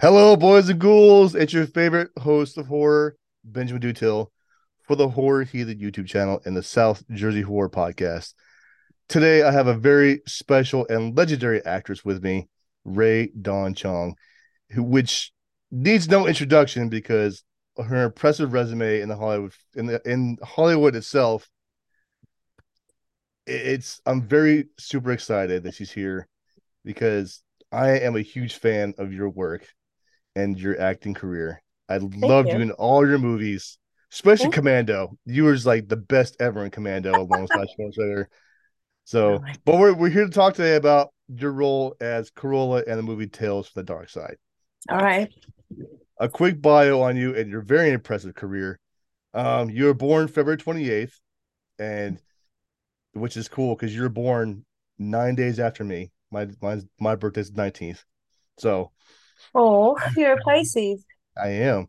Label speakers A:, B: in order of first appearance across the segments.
A: Hello, boys and ghouls. It's your favorite host of horror, Benjamin Dutil, for the Horror Heathen YouTube channel and the South Jersey Horror Podcast. Today, I have a very special and legendary actress with me, Rae Dawn Chong, who which needs no introduction because her impressive resume in the Hollywood in the in Hollywood itself. It's I'm very super excited that she's here because I am a huge fan of your work and your acting career. I loved you. you in all your movies, especially Thank Commando. You were like the best ever in Commando alongside Schwarzenegger. So, oh but we're we're here to talk today about your role as Carola and the movie Tales from the Dark Side.
B: All right.
A: A quick bio on you and your very impressive career. Um, you were born February 28th, and which is cool because you're born nine days after me. My my my birthday's 19th. So
B: Oh, you're a Pisces.
A: I am.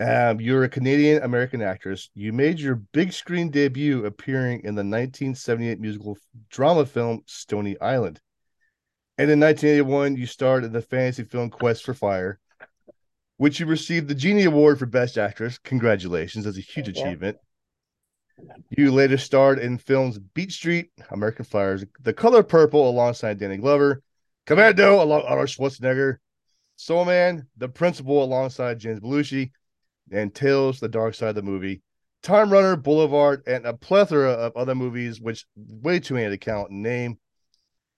A: Um, you're a Canadian American actress. You made your big screen debut appearing in the 1978 musical drama film Stony Island. And in 1981, you starred in the fantasy film Quest for Fire, which you received the Genie Award for Best Actress. Congratulations, that's a huge achievement. You later starred in films Beat Street, American Flyers, The Color Purple alongside Danny Glover, Commando along Arnold Schwarzenegger, Soul Man, The Principal alongside James Belushi, and Tales, The Dark Side of the Movie, Time Runner, Boulevard, and a plethora of other movies, which way too many to count and name.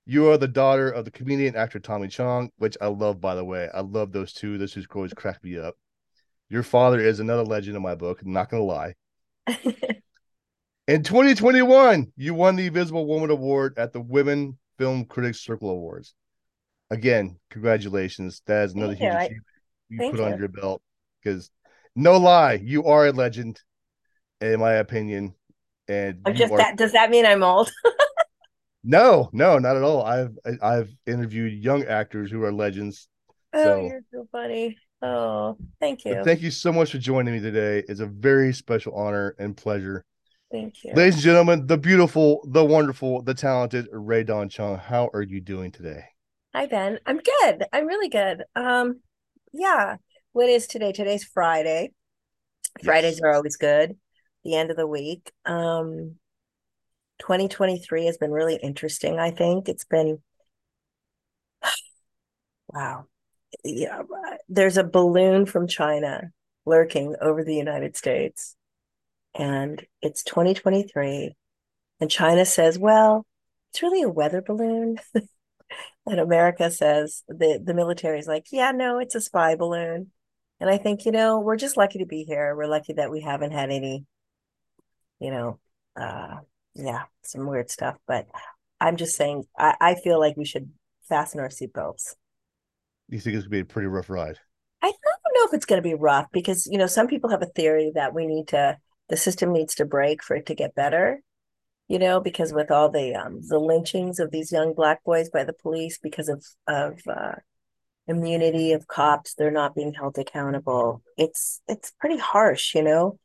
A: You are the daughter of the comedian actor Tommy Chong, which I love, by the way. I love those two. Those two always crack me up. Your father is another legend in my book. I'm not going to lie. in 2021, you won the Invisible Woman Award at the Women Film Critics Circle Awards again, congratulations. That is another Thank huge achievement you put you. on your belt. Because no lie, you are a legend, in my opinion. And oh,
B: I'm just are... that. Does that mean I'm old?
A: no, no, not at all. I've I've interviewed young actors who are legends.
B: Oh, so. you're so funny. Oh, thank you.
A: But thank you so much for joining me today. It's a very special honor and pleasure.
B: Thank you.
A: Ladies and gentlemen, the beautiful, the wonderful, the talented Rae Dawn Chong. How are you doing today?
B: Hi Ben. I'm good. I'm really good. Um yeah. What is today? Today's Friday. Yes. Fridays are always good. The end of the week. Um 2023 has been really interesting, I think. It's been wow. Yeah, there's a balloon from China lurking over the United States. And it's 2023 and China says, "Well, it's really a weather balloon." And America says the the military is like, yeah, no, it's a spy balloon. And I think, you know, we're just lucky to be here. We're lucky that we haven't had any, you know, uh yeah, some weird stuff. But I'm just saying I, I feel like we should fasten our seatbelts.
A: You think it's gonna be a pretty rough ride?
B: I don't know if it's gonna be rough because you know, some people have a theory that we need to the system needs to break for it to get better you know, because with all the um, the lynchings of these young black boys by the police because of of uh, immunity of cops, they're not being held accountable. It's it's pretty harsh, you know.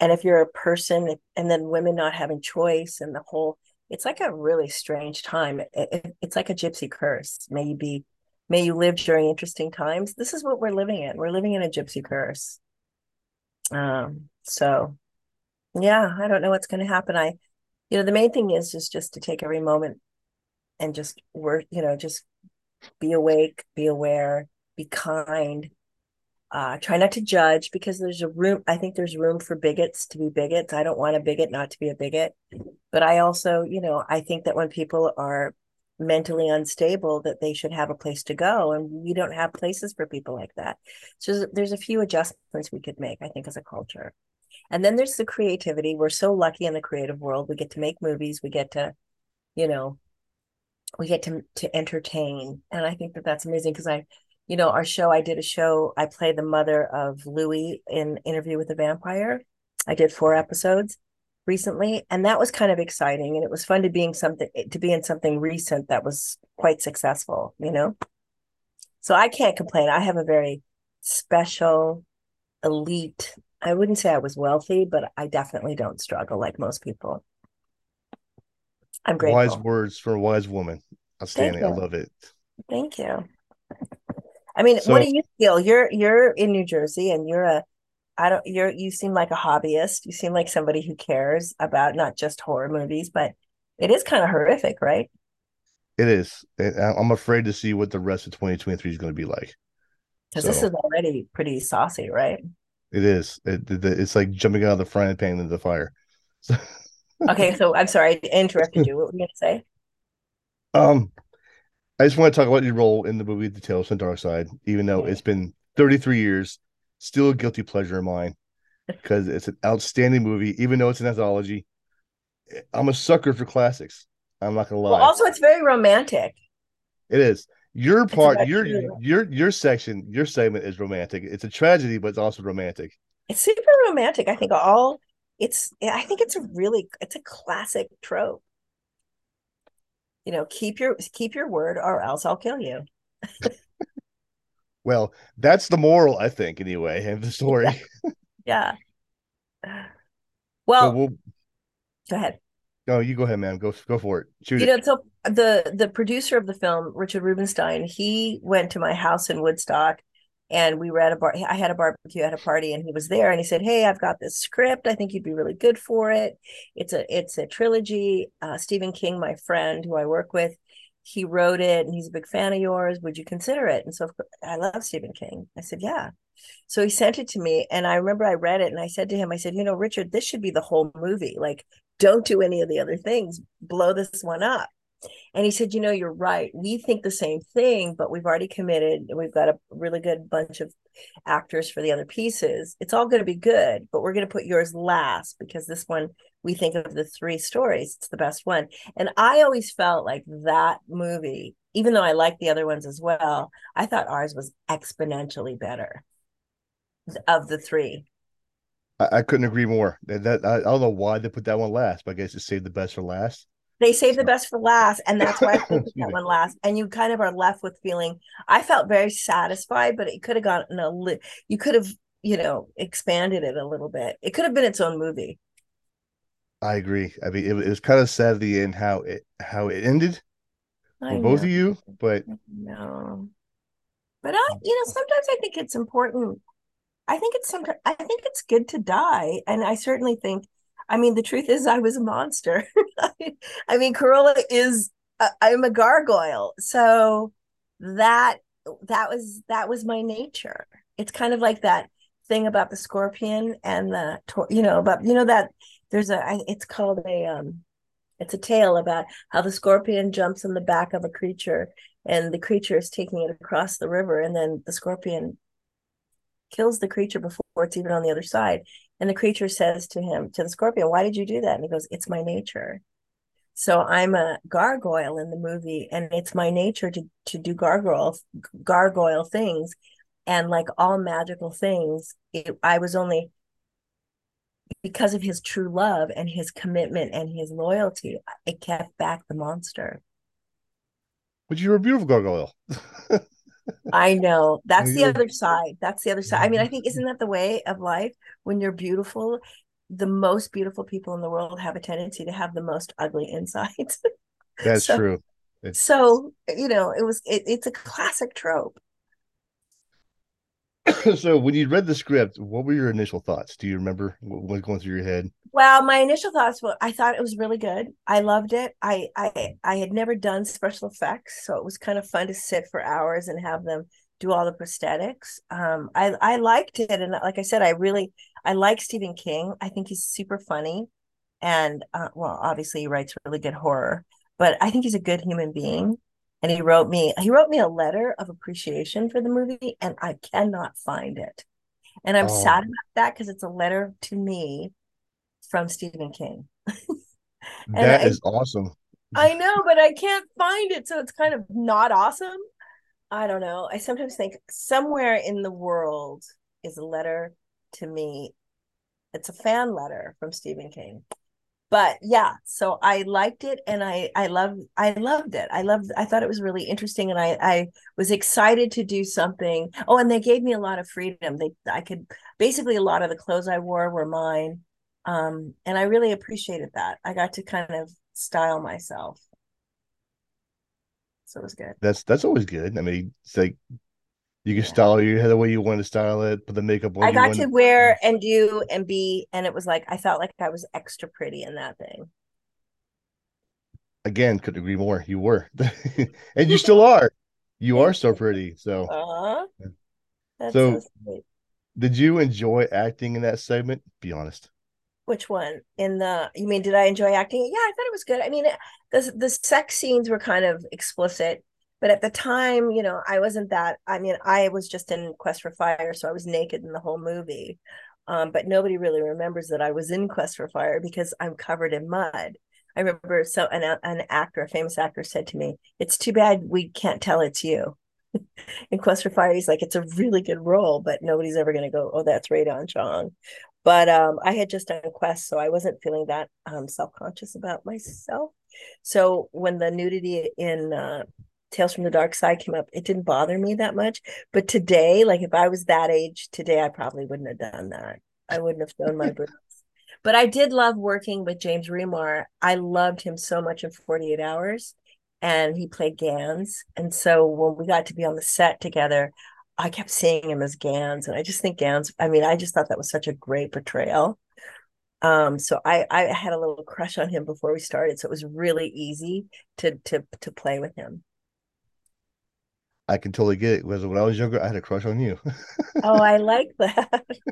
B: And if you're a person, and then women not having choice, and the whole, it's like a really strange time. It, it, it's like a gypsy curse. May you be, may you live during interesting times. This is what we're living in. We're living in a gypsy curse. Um. So, yeah, I don't know what's going to happen. I you know the main thing is just just to take every moment and just work you know just be awake be aware be kind uh, try not to judge because there's a room i think there's room for bigots to be bigots. I don't want a bigot not to be a bigot. But i also you know i think that when people are mentally unstable that they should have a place to go and we don't have places for people like that. So there's a few adjustments we could make i think as a culture and then there's the creativity. We're so lucky in the creative world. We get to make movies. We get to, you know, we get to to entertain. And I think that that's amazing because I, you know, our show. I did a show. I played the mother of Louis in Interview with a Vampire. I did four episodes recently, and that was kind of exciting. And it was fun to being something to be in something recent that was quite successful. You know, so I can't complain. I have a very special elite I wouldn't say I was wealthy, but I definitely don't struggle like most people. I'm grateful.
A: Wise words for a wise woman. Outstanding. I love it.
B: Thank you. I mean,
A: So
B: what do you feel? You're you're in New Jersey and you're a I don't you're you seem like a hobbyist. You seem like somebody who cares about not just horror movies, but it is kind of horrific, right?
A: it is. I'm afraid to see what the rest of 2023 is going to be like.
B: Because this is already pretty saucy, right?
A: It is. It, it- it's like jumping out of the frying pan into the fire. So,
B: Okay, so I'm sorry, I interrupted you. What were you gonna say?
A: um, I just want to talk about your role in the movie The Tales from the Dark Side, even though it's been 33 years, still a guilty pleasure of mine because it's an outstanding movie, even though it's an anthology. I'm a sucker for classics. I'm not gonna lie.
B: Well,
A: lie.
B: also it's very romantic.
A: It is. Your part, your your your section, your segment is romantic. It's a tragedy, but it's also romantic.
B: It's super romantic. I think all it's I think it's a really it's a classic trope. You know, keep your keep your word or else I'll kill you.
A: Well, that's the moral, I think, anyway, of the story.
B: Yeah.
A: But
B: Well,
A: we'll
B: go ahead.
A: No, you go ahead, man. Go go for it. Shoot
B: You
A: it.
B: know, so the the producer of the film, Richard Rubinstein, he went to my house in Woodstock and we were at a bar. I had a barbecue at a party and he was there and he said, Hey, I've got this script. I think you'd be really good for it. It's a it's a trilogy. Uh, Stephen King, my friend who I work with, he wrote it and he's a big fan of yours. Would you consider it? And so of course, I love Stephen King. I said, Yeah. So he sent it to me and I remember I read it and I said to him, I said, you know, Richard, this should be the whole movie. Like, don't do any of the other things. Blow this one up. And he said, You know, you're right. We think the same thing, but we've already committed. We've got a really good bunch of actors for the other pieces. It's all going to be good, but we're going to put yours last because this one, we think of the three stories, it's the best one. And I always felt like that movie, even though I liked the other ones as well, I thought ours was exponentially better of the three.
A: I, I couldn't agree more. That, that I, I don't know why they put that one last, but I guess it saved the best for last.
B: They saved the best for last, and that's why I put that one last. And you kind of are left with feeling. I felt very satisfied, but it could have gotten a li- You could have, you know, expanded it a little bit. It could have been its own movie.
A: I agree. I mean, it, it was kind of sad at the end how it how it ended
B: I
A: for both of you, but
B: no, but I, you know, sometimes I think it's important. I think it's sometimes I think it's good to die, and I certainly think. I mean, the truth is, I was a monster. I mean, Carola is. Uh, I'm a gargoyle, so that that was that was my nature. It's kind of like that thing about the scorpion and the you know about you know that there's a it's called a um it's a tale about how the scorpion jumps on the back of a creature and the creature is taking it across the river and then the scorpion kills the creature before it's even on the other side. And the creature says to him to the scorpion why did you do that? And he goes it's my nature. So i'm a gargoyle in the movie and it's my nature to to do gargoyle gargoyle things. And like all magical things it, i was only because of his true love and his commitment and his loyalty it kept back the monster.
A: But you were a beautiful gargoyle.
B: I know. That's the other side. That's the other side. I mean, I think isn't that the way of life? When you're beautiful, the most beautiful people in the world have a tendency to have the most ugly insides.
A: That's
B: So-
A: true. It's
B: so, you know, it was it, it's a classic trope.
A: so when you read the script, what were your initial thoughts? Do you remember what was going through your head?
B: Well, my initial thoughts were I thought it was really good. I loved it. I I I had never done special effects, so it was kind of fun to sit for hours and have them do all the prosthetics. Um, I I liked it, and like I said, I really I like Stephen King. I think he's super funny, and uh, well, obviously he writes really good horror, but I think he's a good human being. And he wrote me he wrote me a letter of appreciation for the movie, and I cannot find it. And I'm
A: Oh.
B: sad about that because it's a letter to me from Stephen King.
A: That
B: I-
A: is awesome.
B: I know, but I can't find it, so it's kind of not awesome. I don't know. I sometimes think somewhere in the world is a letter to me. It's a fan letter from Stephen King. But yeah, so I liked it and I I loved I loved it. I loved I thought it was really interesting and I I was excited to do something. Oh, and they gave me a lot of freedom. They I could basically a lot of the clothes I wore were mine. Um, and I really appreciated that. I got to kind of style myself. So it was good.
A: That's that's always good. I mean, it's like You can style your hair the way you want to style it, put the makeup on.
B: I got to wear and do and be, and it was like I felt like I was extra pretty in that thing.
A: Again, could agree more. You were, and you still are. You are so pretty. So,
B: uh That's
A: so
B: so
A: did you enjoy acting in that segment? Be honest.
B: Which one? In the you mean did I enjoy acting? Yeah, I thought it was good. I mean, the the sex scenes were kind of explicit, but at the time, you know, I wasn't that. I mean, I was just in Quest for Fire, so I was naked in the whole movie. Um, but nobody really remembers that I was in Quest for Fire because I'm covered in mud. I remember so an an actor, a famous actor, said to me, "It's too bad we can't tell it's you." in Quest for Fire, he's like, "It's a really good role, but nobody's ever going to go, oh, that's Rae Chong." But um, I had just done Quest, so I wasn't feeling that um, self conscious about myself. So when the nudity in uh, Tales from the Dark Side came up, it didn't bother me that much. But today, like if I was that age today, I probably wouldn't have done that. I wouldn't have thrown my boobs. But I did love working with James Remar. I loved him so much in 48 Hours, and he played Ganz. And so when we got to be on the set together, I kept seeing him as Ganz, and I just think Ganz. I mean, I just thought that was such a great portrayal. Um, so I I had a little crush on him before we started, so it was really easy to to to play with him.
A: I can totally get it. Because when I was younger, I had a crush on you.
B: Oh, I like that.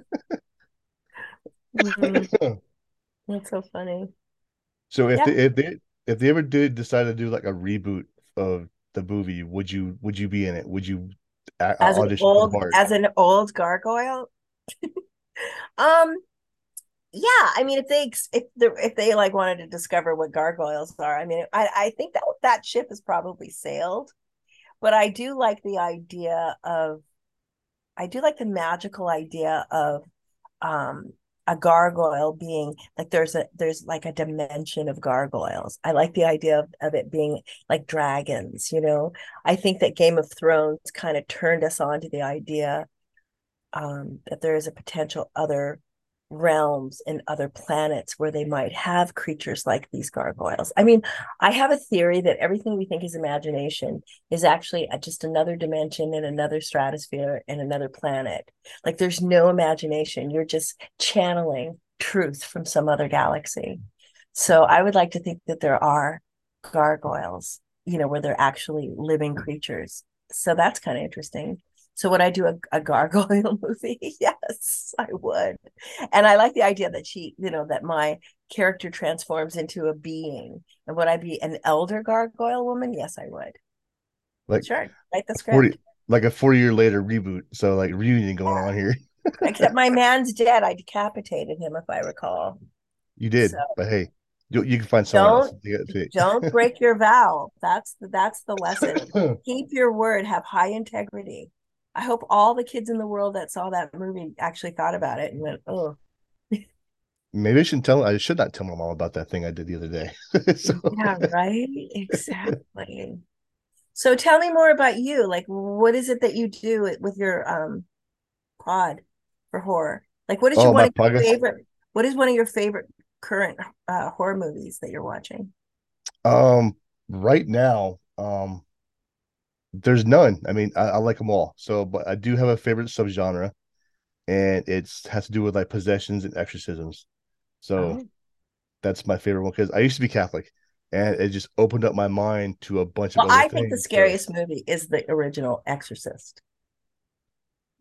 B: Mhm. That's so funny.
A: so if
B: Yeah.
A: they if they if they ever did decide to do like a reboot of the movie, would you would you be in it? Would you a-
B: As an
A: audition for the
B: old as an old gargoyle. Um, yeah, I mean if they if the if they like wanted to discover what gargoyles are, I mean I I think that that ship has probably sailed, but I do like the idea of I do like the magical idea of um a gargoyle being like there's a there's like a dimension of gargoyles. I like the idea of, of it being like dragons, you know. I think that Game of Thrones kind of turned us on to the idea um that there is a potential other realms and other planets where they might have creatures like these gargoyles. I mean, I have a theory that everything we think is imagination is actually just another dimension and another stratosphere and another planet. Like there's no imagination. You're just channeling truth from some other galaxy. So I would like to think that there are gargoyles, you know, where they're actually living creatures. So that's kind of interesting. So would I do a, a gargoyle movie? yes, I would. And I like the idea that she, you know, that my character transforms into a being. And would I be an elder gargoyle woman? Yes, I would.
A: Like
B: Sure. Write the
A: 40
B: script.
A: like a four year later reboot. So like reunion going on here.
B: Except my man's dead. I decapitated him, if I recall.
A: You did,
B: So
A: but hey, you, you can find someone else.
B: don't don't break your vow. That's the that's the lesson. Keep your word, have high integrity. I hope all the kids in the world that saw that movie actually thought about it and went, oh,
A: Maybe I shouldn't tell. I should not tell my mom about that thing I did the other day. so,
B: yeah, right? Exactly. So tell me more about you. Like, what is it that you do with your um pod for horror? Like, what is your
A: oh,
B: one
A: my
B: of your favorite? What is one of your favorite current uh, horror movies that you're watching?
A: Um, right now, um, there's none. I mean, I, I like them all. So, but I do have a favorite subgenre, and it's has to do with like possessions and exorcisms. So that's my favorite one because I used to be Catholic, and it just opened up my mind to a bunch of
B: well,
A: other
B: I think the
A: things. So
B: scariest movie is the original Exorcist.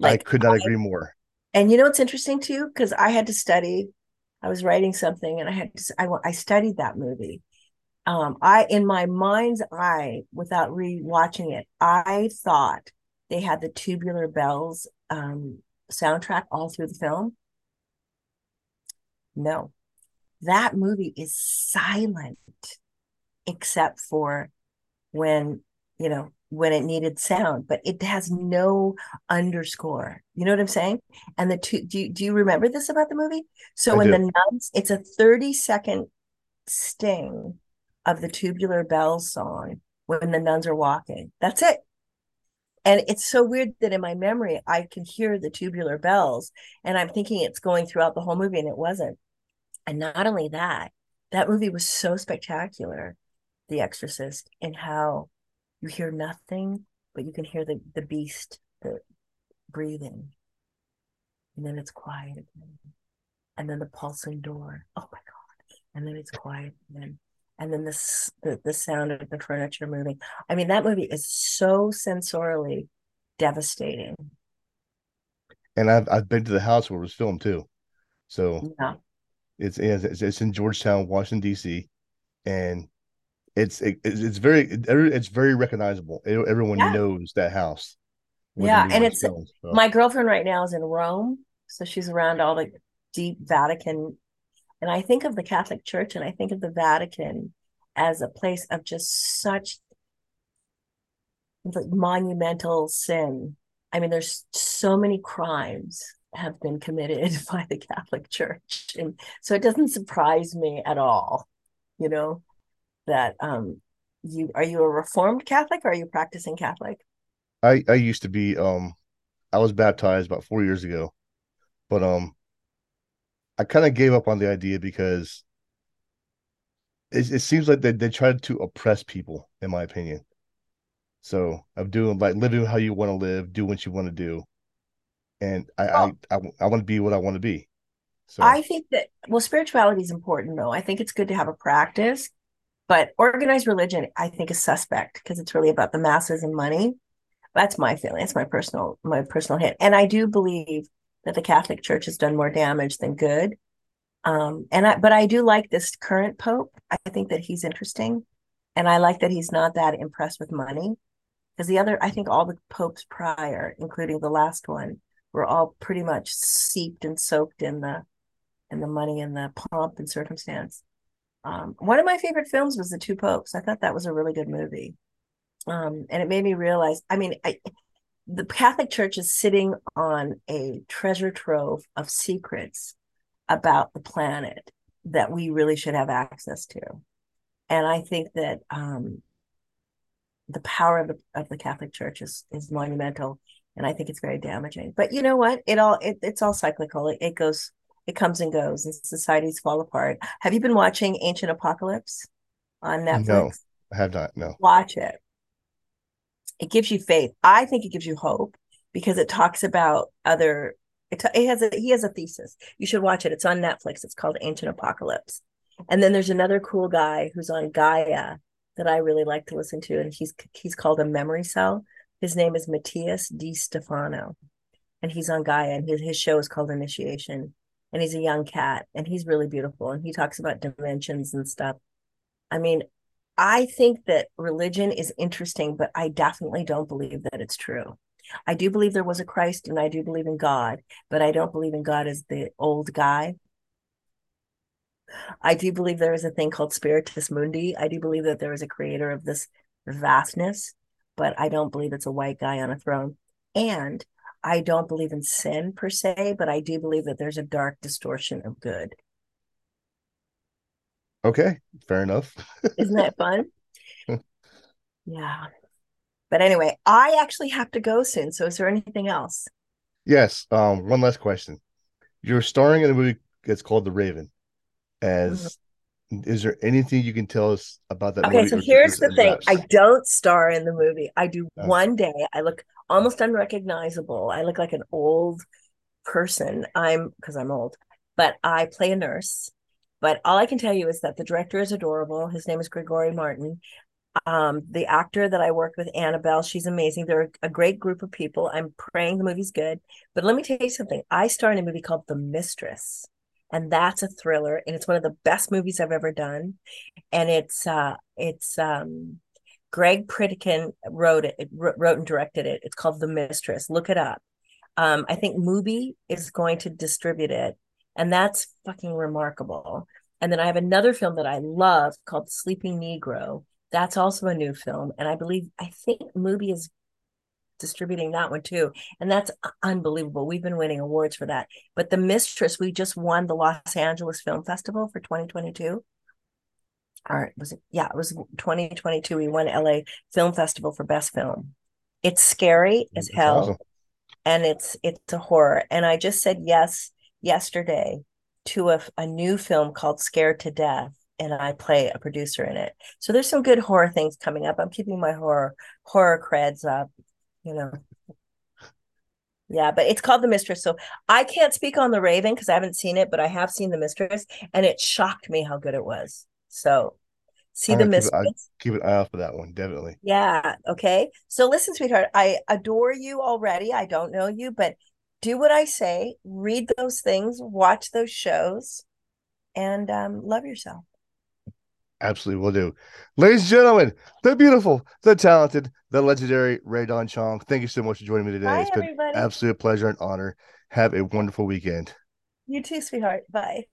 A: I could not agree more.
B: and you know what's interesting too? Because I had to study. I was writing something, and I had to. I I studied that movie. Um, I in my mind's eye, without rewatching it, I thought they had the Tubular Bells um soundtrack all through the film. No, that movie is silent except for when you know when it needed sound but it has no underscore you know what i'm saying and the two do you, do you remember this about the movie so
A: I
B: the
A: do.
B: nuns it's a 30 second sting of the tubular bells song when the nuns are walking that's it and it's so weird that in my memory i can hear the tubular bells and i'm thinking it's going throughout the whole movie and it wasn't and not only that that movie was so spectacular the Exorcist and how you hear nothing, but you can hear the the beast, the breathing. And then it's quiet again. And then the pulsing door. Oh my God. And then it's quiet again. And then this the, the sound of the furniture moving. I mean, that movie is so sensorially devastating.
A: And I've I've been to the house where it was filmed too. So
B: Yeah.
A: it's it's, it's in Georgetown, Washington D.C. and it's it, it's very it's very recognizable. Everyone
B: Yeah.
A: knows that house
B: Yeah. And it's
A: filmed. So,
B: my girlfriend right now is in Rome. So she's around all the deep Vatican. And I think of the Catholic Church and I think of the Vatican as a place of just such like monumental sin. I mean, there's so many crimes have been committed by the Catholic Church. And so it doesn't surprise me at all, you know, that um you are you a reformed Catholic or are you practicing Catholic?
A: I I used to be um I was baptized about four years ago, but um I kind of gave up on the idea because it, it seems like they they tried to oppress people, in my opinion. So of doing like living how you want to live, do what you want to do, and I I
B: Well,
A: I, I want to be what I want to be. So
B: I think that well, spirituality is important though. I think it's good to have a practice, but organized religion, I think, is suspect because it's really about the masses and money. That's my feeling. It's my personal my personal hit. And I do believe that the Catholic Church has done more damage than good. Um, and I but I do like this current Pope. I think that he's interesting. And I like that he's not that impressed with money. Because the other, I think all the popes prior, including the last one, were all pretty much seeped and soaked in the in the money and the pomp and circumstance. Um, one of my favorite films was The Two Popes. I thought that was a really good movie. Um, and it made me realize, I mean, I, the Catholic Church is sitting on a treasure trove of secrets about the planet that we really should have access to. And I think that um, the power of the of the Catholic Church is is monumental, and I think it's very damaging. But you know what? It all it, it's all cyclical. It, it goes, it comes and goes, and societies fall apart. Have you been watching Ancient Apocalypse on
A: no,
B: Netflix?
A: I have not. No.
B: Watch it. It gives you faith. I think it gives you hope because it talks about other. It, it has a he has a thesis. You should watch it. It's on Netflix. It's called Ancient Apocalypse. And then there's another cool guy who's on Gaia that I really like to listen to, and he's he's called a memory cell. His name is Matias De Stefano, and he's on Gaia, and his his show is called Initiation. And he's a young cat, and he's really beautiful, and he talks about dimensions and stuff. I mean, I think that religion is interesting, but I definitely don't believe that it's true. I do believe there was a Christ, and I do believe in God, but I don't believe in God as the old guy I do believe there is a thing called Spiritus Mundi. I do believe that there is a creator of this vastness, but I don't believe it's a white guy on a throne. And I don't believe in sin per se, but I do believe that there's a dark distortion of good.
A: Okay, fair enough.
B: Isn't that fun? Yeah. But anyway, I actually have to go soon. So is there anything else?
A: Yes. Um. One last question. You're starring in a movie that's called The Raven. As is there anything you can tell us about that
B: Okay,
A: movie?
B: so
A: or is it-
B: here's the thing. I don't star in the movie. I do
A: Oh.
B: one day. I look almost unrecognizable. I look like an old person. I'm because I'm old, but I play a nurse. But all I can tell you is that the director is adorable. His name is Grigori Martin. Um, the actor that I work with, Annabelle, she's amazing. They're a great group of people. I'm praying the movie's good. But let me tell you something. I star in a movie called The Mistress, and that's a thriller, and it's one of the best movies I've ever done. And it's uh, it's um, Greg Pritikin wrote it, wrote and directed it. It's called The Mistress. Look it up. Um, I think Mubi is going to distribute it, and that's fucking remarkable. And then I have another film that I love called Sleeping Negro. That's also a new film, and I believe I think Mubi is distributing that one too, and that's unbelievable. We've been winning awards for that. But The Mistress, we just won the Los Angeles Film Festival for 2022. Or was it? Yeah, it was 2022. We won LA Film Festival for Best Film. It's scary as
A: That's
B: hell
A: awesome.
B: and it's it's a horror. And I just said yes yesterday to a, a new film called Scared to Death, and I play a producer in it. So there's some good horror things coming up. I'm keeping my horror horror creds up, you know. Yeah, but it's called The Mistress. So I can't speak on The Raven because I haven't seen it, but I have seen The Mistress and it shocked me how good it was. So see
A: I'm
B: The
A: gonna keep,
B: Mistress.
A: keep an eye out for that one, definitely.
B: Yeah. Okay. So listen, sweetheart, I adore you already. I don't know you, but do what I say, read those things, watch those shows, and um, love yourself.
A: Absolutely will do. Ladies and gentlemen, the beautiful, the talented, the legendary Rae Dawn Chong. Thank you so much for joining me today.
B: Bye,
A: it's been
B: everybody.
A: absolute pleasure and honor. Have a wonderful weekend.
B: You too, sweetheart. Bye.